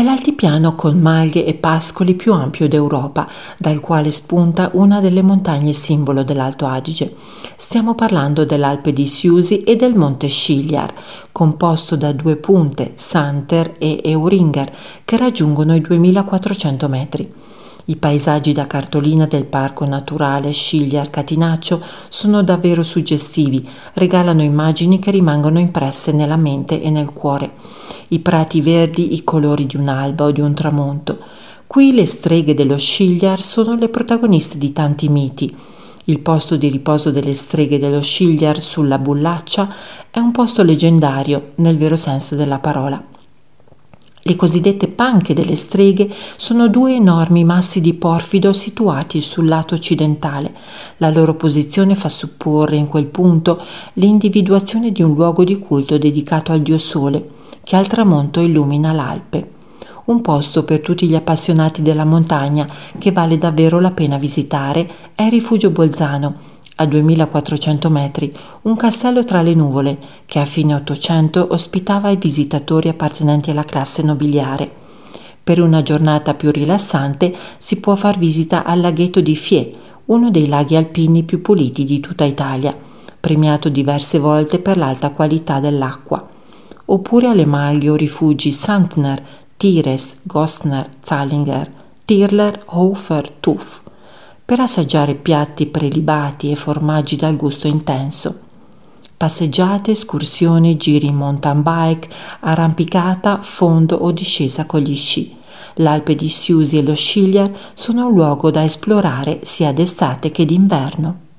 È l'altipiano con malghe e pascoli più ampio d'Europa, dal quale spunta una delle montagne simbolo dell'Alto Adige. Stiamo parlando dell'Alpe di Siusi e del Monte Sciliar, composto da due punte, Santer e Euringer, che raggiungono i 2400 metri. I paesaggi da cartolina del Parco Naturale Scigliar-Catinaccio sono davvero suggestivi, regalano immagini che rimangono impresse nella mente e nel cuore. I prati verdi, i colori di un'alba o di un tramonto. Qui le streghe dello Scigliar sono le protagoniste di tanti miti. Il posto di riposo delle streghe dello Scigliar sulla Bullaccia è un posto leggendario nel vero senso della parola. Le cosiddette panche delle streghe sono due enormi massi di porfido situati sul lato occidentale. La loro posizione fa supporre in quel punto l'individuazione di un luogo di culto dedicato al dio Sole, che al tramonto illumina l'Alpe. Un posto per tutti gli appassionati della montagna che vale davvero la pena visitare è il Rifugio Bolzano, a 2400 metri, un castello tra le nuvole che a fine Ottocento ospitava i visitatori appartenenti alla classe nobiliare. Per una giornata più rilassante si può far visita al laghetto di Fie, uno dei laghi alpini più puliti di tutta Italia, premiato diverse volte per l'alta qualità dell'acqua. Oppure alle maglie o rifugi Santner, Tires, Gostner, Zallinger, Tirler, Hofer, Tuff per assaggiare piatti prelibati e formaggi dal gusto intenso. Passeggiate, escursioni, giri in mountain bike, arrampicata, fondo o discesa con gli sci. L'Alpe di Siusi e lo Sciliar sono un luogo da esplorare sia d'estate che d'inverno.